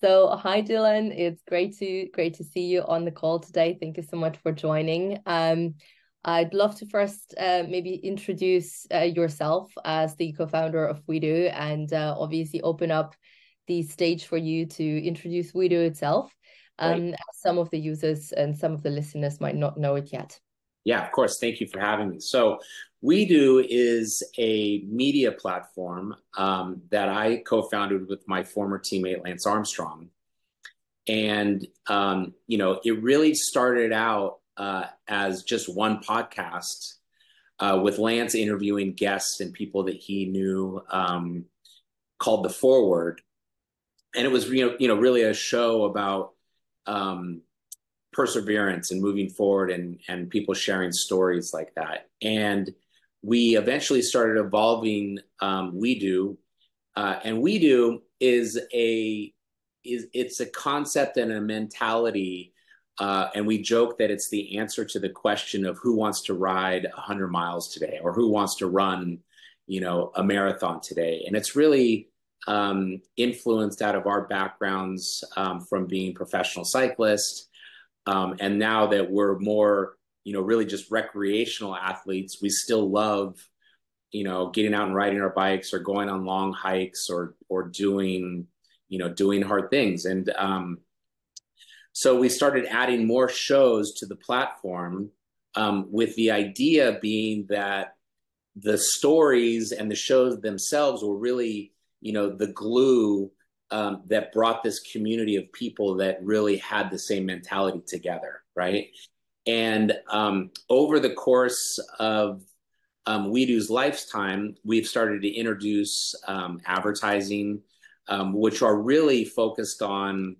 So hi Dylan, it's great to great to see you on the call today. Thank you so much for joining. Um, I'd love to first uh, maybe introduce uh, yourself as the co-founder of WeDu and uh, obviously open up the stage for you to introduce WeDu itself. Um, some of the users and some of the listeners might not know it yet. Yeah, of course. Thank you for having me. So WeDu is a media platform um, that I co-founded with my former teammate Lance Armstrong, and um, you know it really started out uh, as just one podcast uh, with Lance interviewing guests and people that he knew um, called the Forward, and it was you know you know really a show about um, perseverance and moving forward and and people sharing stories like that. And we eventually started evolving um, WeDu uh, and WeDu is a is it's a concept and a mentality uh, and we joke that it's the answer to the question of who wants to ride 100 miles today or who wants to run you know a marathon today. And it's really um, influenced out of our backgrounds um, from being professional cyclists um, and now that we're more you know really just recreational athletes. We still love you know getting out and riding our bikes or going on long hikes or or doing you know doing hard things. And um, so we started adding more shows to the platform um, with the idea being that the stories and the shows themselves were really you know the glue um, that brought this community of people that really had the same mentality together right and um, over the course of um, WeDu's lifetime, we've started to introduce um, advertising, um, which are really focused on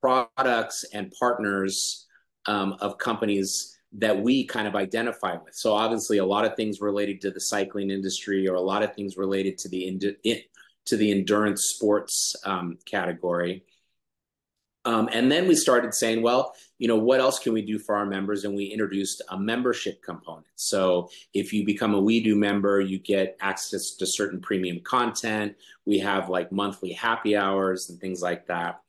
products and partners um, of companies that we kind of identify with. So obviously, a lot of things related to the cycling industry, or a lot of things related to the in, to the endurance sports um, category. Um, and then we started saying, well, you know, what else can we do for our members? And we introduced a membership component. So if you become a WeDu member, you get access to certain premium content. We have like monthly happy hours and things like that.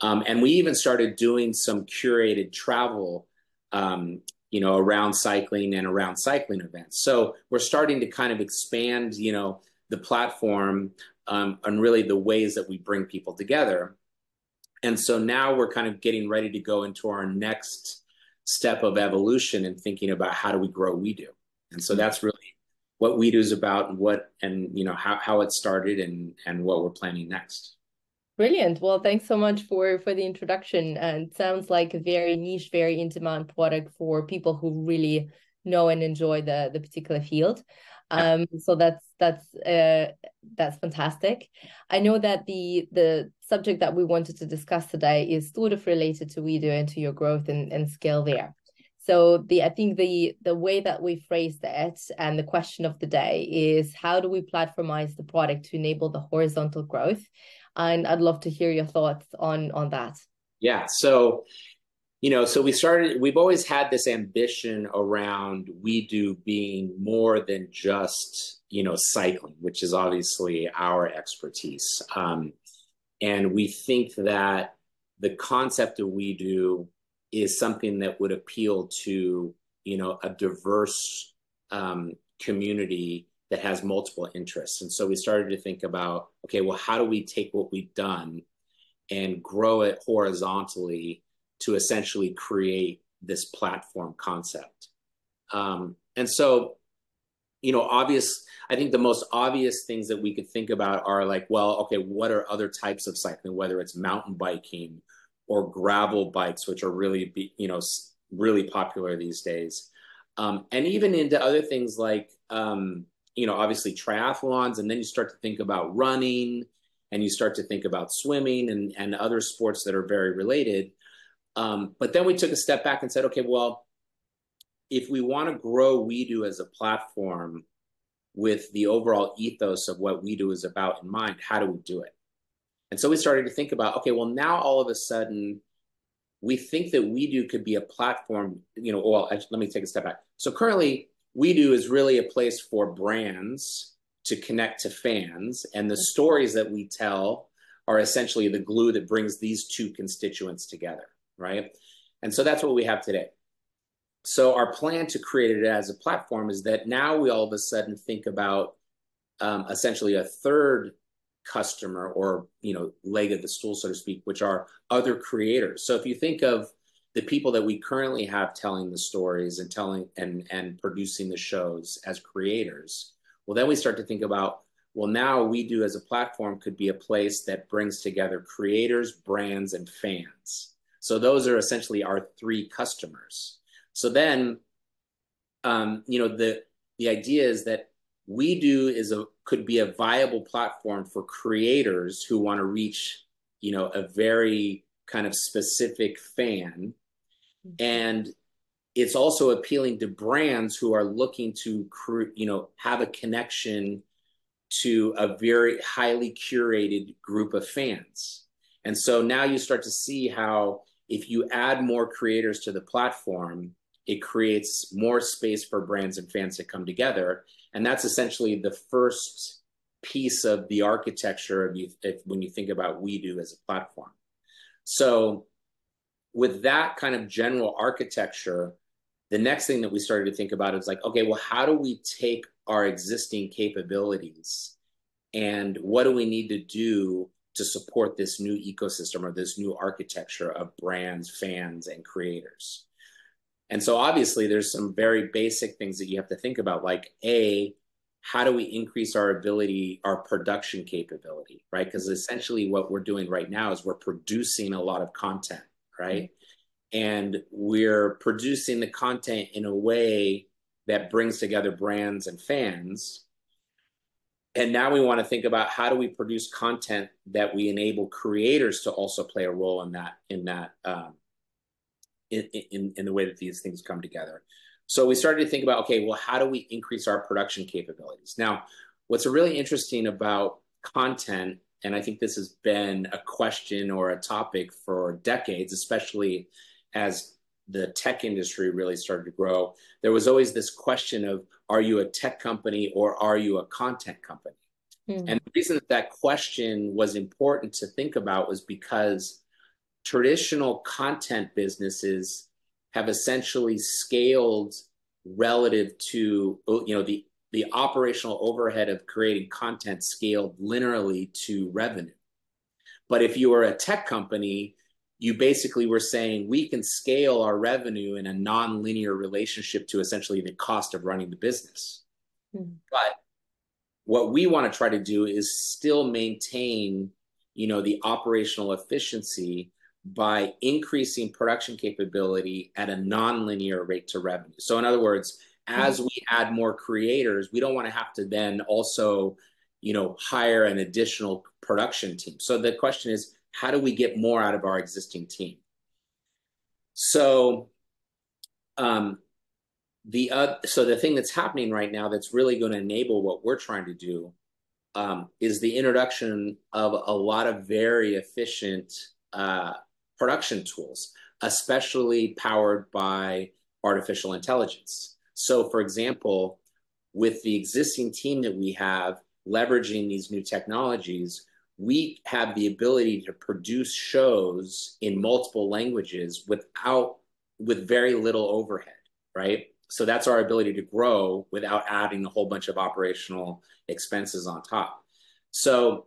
Um, and we even started doing some curated travel, um, you know, around cycling and around cycling events. So we're starting to kind of expand, you know, the platform um, and really the ways that we bring people together. And so now we're kind of getting ready to go into our next step of evolution and thinking about how do we grow WeDu. And so mm-hmm. that's really what WeDu is about and what and you know how, how it started and and what we're planning next. Brilliant. Well, thanks so much for for the introduction. And sounds like a very niche, very in demand product for people who really know and enjoy the the particular field. Um, so that's that's uh, that's fantastic. I know that the the subject that we wanted to discuss today is sort of related to WeDu and to your growth and, and scale there. So the I think the the way that we phrase that and the question of the day is how do we platformize the product to enable the horizontal growth? And I'd love to hear your thoughts on on that. Yeah. So you know, so we started, we've always had this ambition around WeDu being more than just, you know, cycling, which is obviously our expertise. Um, and we think that the concept of WeDu is something that would appeal to, you know, a diverse um, community that has multiple interests. And so we started to think about, okay, well, how do we take what we've done and grow it horizontally to essentially create this platform concept. Um, and so, you know, obvious, I think the most obvious things that we could think about are like, well, okay, what are other types of cycling, whether it's mountain biking or gravel bikes, which are really, you know, really popular these days. Um, and even into other things like, um, you know, obviously triathlons, and then you start to think about running and you start to think about swimming and, and other sports that are very related. Um, but then we took a step back and said, okay, well, if we want to grow WeDu as a platform with the overall ethos of what WeDu is about in mind, how do we do it? And so we started to think about, okay, well, now all of a sudden, we think that WeDu could be a platform, you know, well, let me take a step back. So currently, WeDu is really a place for brands to connect to fans, and the stories that we tell are essentially the glue that brings these two constituents together, right? And so that's what we have today. So our plan to create it as a platform is that now we all of a sudden think about um, essentially a third customer or you know leg of the stool so to speak which are other creators so if you think of the people that we currently have telling the stories and telling and and producing the shows as creators well then we start to think about well now WeDu as a platform could be a place that brings together creators brands and fans so those are essentially our three customers. So then um, you know the the idea is that WeDu is a could be a viable platform for creators who want to reach you know a very kind of specific fan. Mm-hmm. and it's also appealing to brands who are looking to create, you know have a connection to a very highly curated group of fans. And so now you start to see how if you add more creators to the platform it creates more space for brands and fans to come together and that's essentially the first piece of the architecture of you if, when you think about WeDu as a platform. So with that kind of general architecture, the next thing that we started to think about is like, okay, well, how do we take our existing capabilities and what do we need to do to support this new ecosystem or this new architecture of brands, fans, and creators? And so obviously there's some very basic things that you have to think about, like A, how do we increase our ability, our production capability, right? Because essentially what we're doing right now is we're producing a lot of content, right? Mm-hmm. And we're producing the content in a way that brings together brands and fans. And now we want to think about how do we produce content that we enable creators to also play a role in that in that um, in, in, in the way that these things come together. So we started to think about, okay, well, how do we increase our production capabilities? Now, what's really interesting about content, and I think this has been a question or a topic for decades, especially as the tech industry really started to grow, there was always this question of, are you a tech company or are you a content company? Mm-hmm. And the reason that that question was important to think about was because traditional content businesses have essentially scaled relative to you know the the operational overhead of creating content scaled linearly to revenue but if you are a tech company you basically were saying we can scale our revenue in a non-linear relationship to essentially the cost of running the business mm-hmm. but what we want to try to do is still maintain you know the operational efficiency by increasing production capability at a nonlinear rate to revenue. So, in other words, as we add more creators, we don't want to have to then also, you know, hire an additional production team. So the question is, how do we get more out of our existing team? So, um, the uh, so the thing that's happening right now that's really going to enable what we're trying to do um, is the introduction of a lot of very efficient uh, production tools, especially powered by artificial intelligence. So, for example, with the existing team that we have leveraging these new technologies, we have the ability to produce shows in multiple languages without with very little overhead, right? So that's our ability to grow without adding a whole bunch of operational expenses on top. So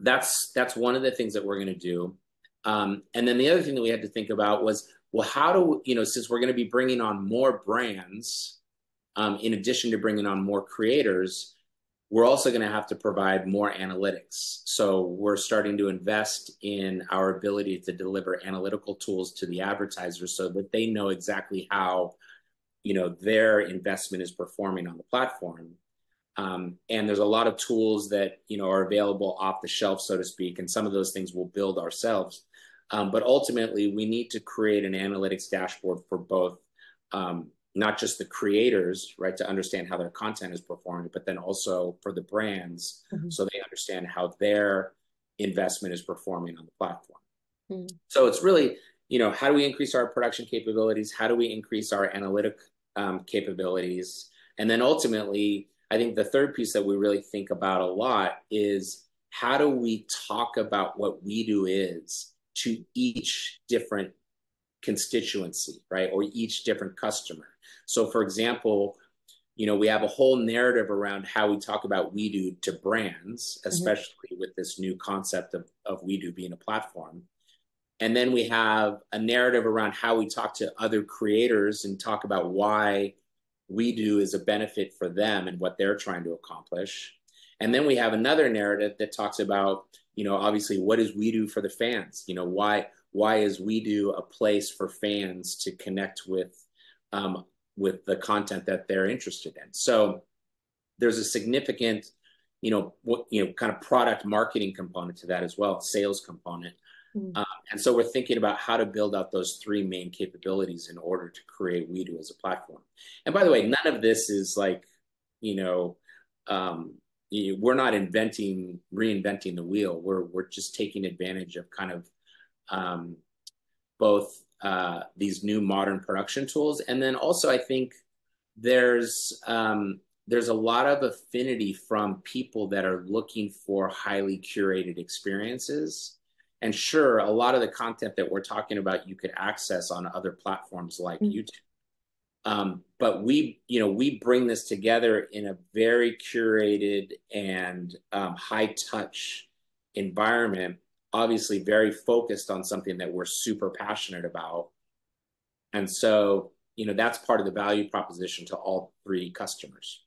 that's that's one of the things that we're going to do. Um, and then the other thing that we had to think about was, well, how do you know, since we're going to be bringing on more brands, um, in addition to bringing on more creators, we're also going to have to provide more analytics. So we're starting to invest in our ability to deliver analytical tools to the advertisers so that they know exactly how, you know, their investment is performing on the platform. Um, and there's a lot of tools that you know are available off the shelf, so to speak, and some of those things we'll build ourselves. Um, but ultimately, we need to create an analytics dashboard for both, um, not just the creators, right, to understand how their content is performing, but then also for the brands, mm-hmm. so they understand how their investment is performing on the platform. Mm-hmm. So it's really, you know, how do we increase our production capabilities? How do we increase our analytic um, capabilities? And then ultimately, I think the third piece that we really think about a lot is how do we talk about what we do is to each different constituency, right? Or each different customer. So, for example, you know, we have a whole narrative around how we talk about WeDu to brands, mm-hmm. especially mm-hmm. with this new concept of, of WeDu being a platform. And then we have a narrative around how we talk to other creators and talk about why WeDu is a benefit for them and what they're trying to accomplish. And then we have another narrative that talks about, you know, obviously what is does WeDu for the fans? You know, why why is WeDu a place for fans to connect with um, with the content that they're interested in? So there's a significant, you know, what you know, kind of product marketing component to that as well, sales component. Mm-hmm. Um, and so we're thinking about how to build out those three main capabilities in order to create WeDu as a platform. And by the way, none of this is like, you know, um, we're not inventing, reinventing the wheel. We're we're just taking advantage of kind of um, both uh, these new modern production tools, and then also I think there's um, there's a lot of affinity from people that are looking for highly curated experiences. And sure, a lot of the content that we're talking about you could access on other platforms like mm-hmm. YouTube. Um, but we, you know, we bring this together in a very curated and um, high touch environment obviously very focused on something that we're super passionate about. And so, you know, that's part of the value proposition to all three customers.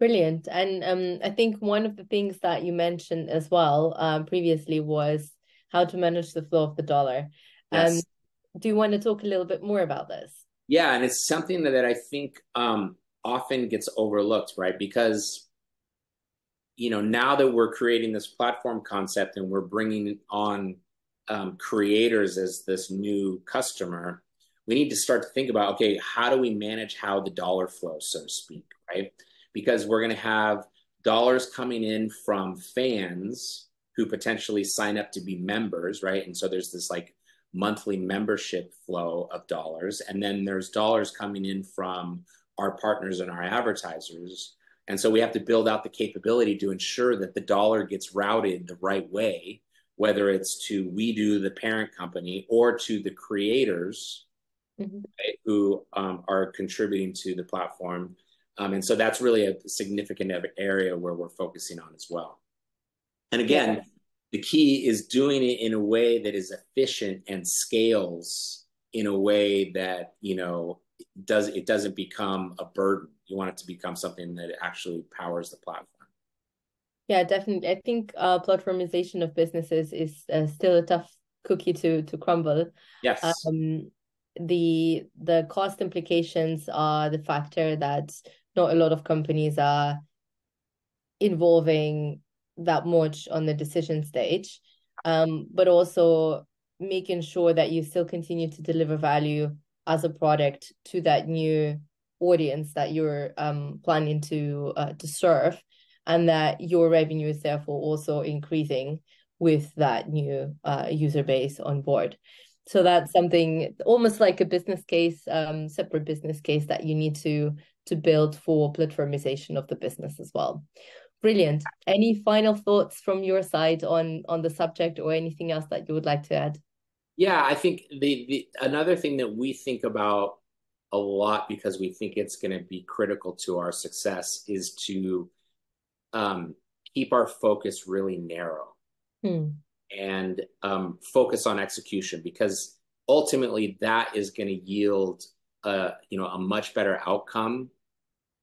Brilliant. And um, I think one of the things that you mentioned as well um, previously was how to manage the flow of the dollar. Yes. Um, do you want to talk a little bit more about this? Yeah, and it's something that I think um, often gets overlooked, right? Because you know, now that we're creating this platform concept and we're bringing on um, creators as this new customer, we need to start to think about okay, how do we manage how the dollar flows, so to speak, right? Because we're going to have dollars coming in from fans who potentially sign up to be members, right? And so there's this like monthly membership flow of dollars. And then there's dollars coming in from our partners and our advertisers and so we have to build out the capability to ensure that the dollar gets routed the right way, whether it's to WeDu the parent company, or to the creators mm-hmm. right, who um, are contributing to the platform. Um, and so that's really a significant area where we're focusing on as well. And again, yeah. the key is doing it in a way that is efficient and scales in a way that, you know, does it doesn't become a burden. You want it to become something that actually powers the platform. Yeah definitely. I think uh, platformization of businesses is uh, still a tough cookie to to crumble. Yes. Um the the cost implications are the factor that not a lot of companies are involving that much on the decision stage. Um but also making sure that you still continue to deliver value as a product to that new audience that you're um, planning to uh, to serve and that your revenue is therefore also increasing with that new uh, user base on board. So that's something almost like a business case um, separate business case that you need to to build for platformization of the business as well. Brilliant. Any final thoughts from your side on on the subject or anything else that you would like to add yeah, I think the, the another thing that we think about a lot because we think it's going to be critical to our success is to um, keep our focus really narrow hmm. and um, focus on execution because ultimately that is going to yield a you know a much better outcome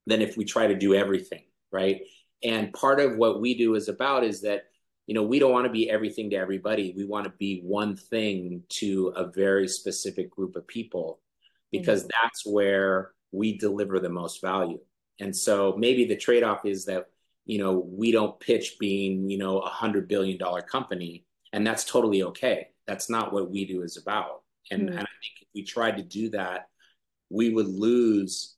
than if we try to do everything right and part of what we do is about is that you know, we don't want to be everything to everybody. We want to be one thing to a very specific group of people because mm-hmm. that's where we deliver the most value. And so maybe the trade off is that, you know, we don't pitch being, you know, a hundred billion dollar company. And that's totally okay. That's not what WeDu is about. And, mm-hmm. and I think if we tried to do that, we would lose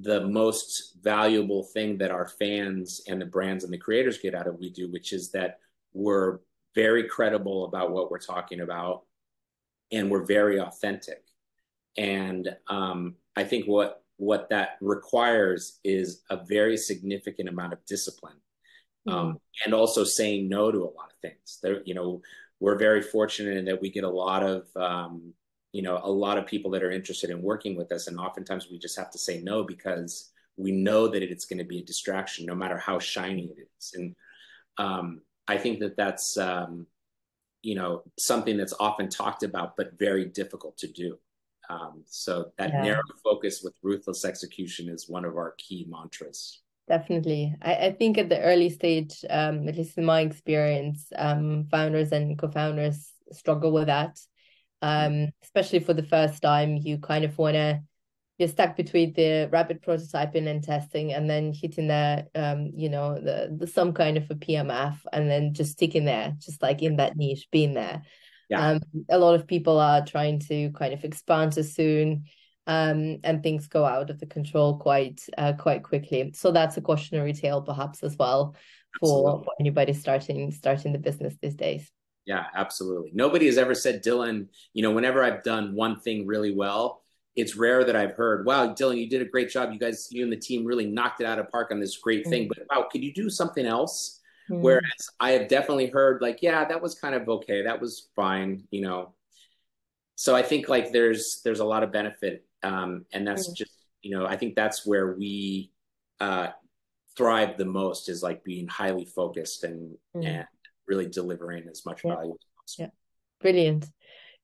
the most valuable thing that our fans and the brands and the creators get out of WeDu, which is that we're very credible about what we're talking about and we're very authentic. And um, I think what what that requires is a very significant amount of discipline. um, and also saying no to a lot of things. There, you know, we're very fortunate in that we get a lot of um, you know a lot of people that are interested in working with us, and oftentimes we just have to say no because we know that it's going to be a distraction, no matter how shiny it is. And um, I think that that's um, you know something that's often talked about but very difficult to do. Um, so that yeah. narrow focus with ruthless execution is one of our key mantras. Definitely. I, I think at the early stage, um, at least in my experience, um, founders and co-founders struggle with that. Um, especially for the first time, you kind of want to you're stuck between the rapid prototyping and testing and then hitting the um you know the, the some kind of a pmf and then just sticking there just like in that niche being there. Yeah. um a lot of people are trying to kind of expand too soon um and things go out of the control quite uh, quite quickly. So that's a cautionary tale perhaps as well for, for anybody starting starting the business these days yeah absolutely nobody has ever said dylan you know whenever i've done one thing really well it's rare that I've heard, wow, Dylan, you did a great job. You guys, you and the team really knocked it out of park on this great thing. Mm-hmm. But wow, could you do something else? Mm-hmm. Whereas I have definitely heard like, yeah, that was kind of okay. That was fine, you know. So I think like there's there's a lot of benefit. Um, and that's mm-hmm. just, you know, I think that's where we uh thrive the most is like being highly focused and mm. and really delivering as much yeah. value as possible. Yeah. Brilliant.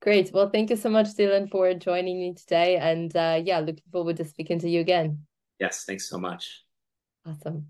Great. Well, thank you so much, Dylan, for joining me today. And uh, yeah, looking forward to speaking to you again. Yes, thanks so much. Awesome.